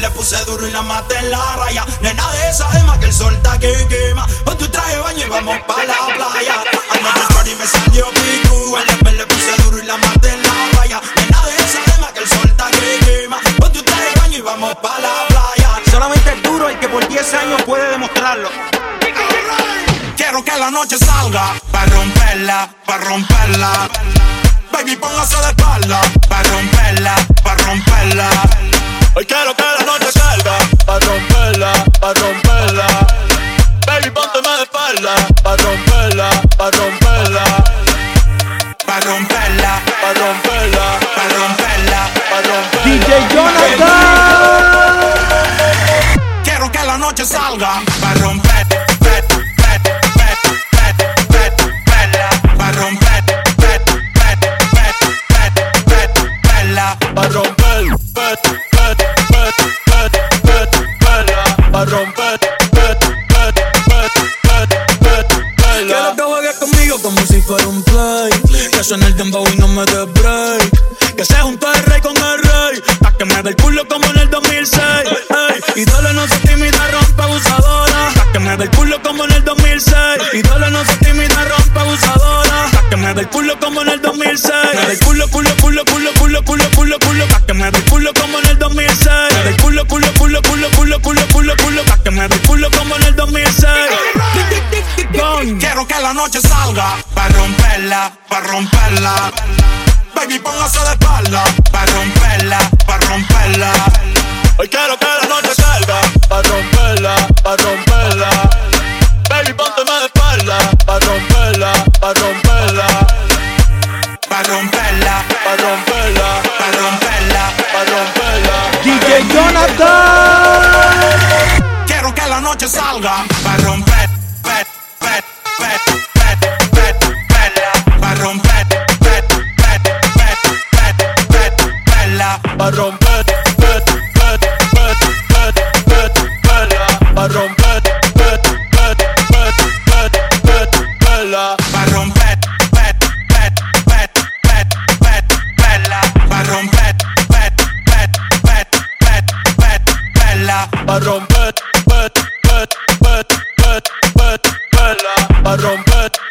le puse duro y la maté en la raya. Nena de esa gema que el sol está que quema. Con tu traje baño y vamos pa' la playa. Anoche y me salió pico. El le puse duro y la maté en la raya. Nena de esa gema que el sol está que quema. Con tu traje baño y vamos pa' la playa. Solamente es duro el que por 10 años puede demostrarlo. Quiero que la noche salga para romperla, para romperla. Baby, póngase de espalda para romperla, para romperla. Jonathan. Quiero que la noche salga para romper. Para romper, para romper, para romper, Quiero que juegues conmigo como si fuera un play. Que suene el dembow y no me dé break. Que se junte el rey con el rey. Pa' que me dé el culo como en el 2006. Ey. Dale no se tímida, rompe abusadora. Pa' que me dé el culo como en el 2006. Y dale no se tímida, rompe abusadora. Pa' que me dé el culo como en el 2006. Me dé el culo, culo, culo, culo, culo, culo, culo, culo. Pa' que me dé el culo como en el 2006. Me dé el culo, culo, culo, culo, culo, culo, culo, culo. Pa' que me dé el culo como en el 2006. Quiero que la noche salga para romperla, para romperla. Baby, póngase de espalda para romperla, para romperla. Hoy quiero que la noche salga para romperla, para romperla. Baby, pónteme de espalda para romperla, para romperla. Para romperla, para romperla, para romperla, para romperla. DJ Jonathan. Quiero que la noche salga para romper, pela, pa' romper, pet, pet, pet, pet, pet, pela, pa' romper.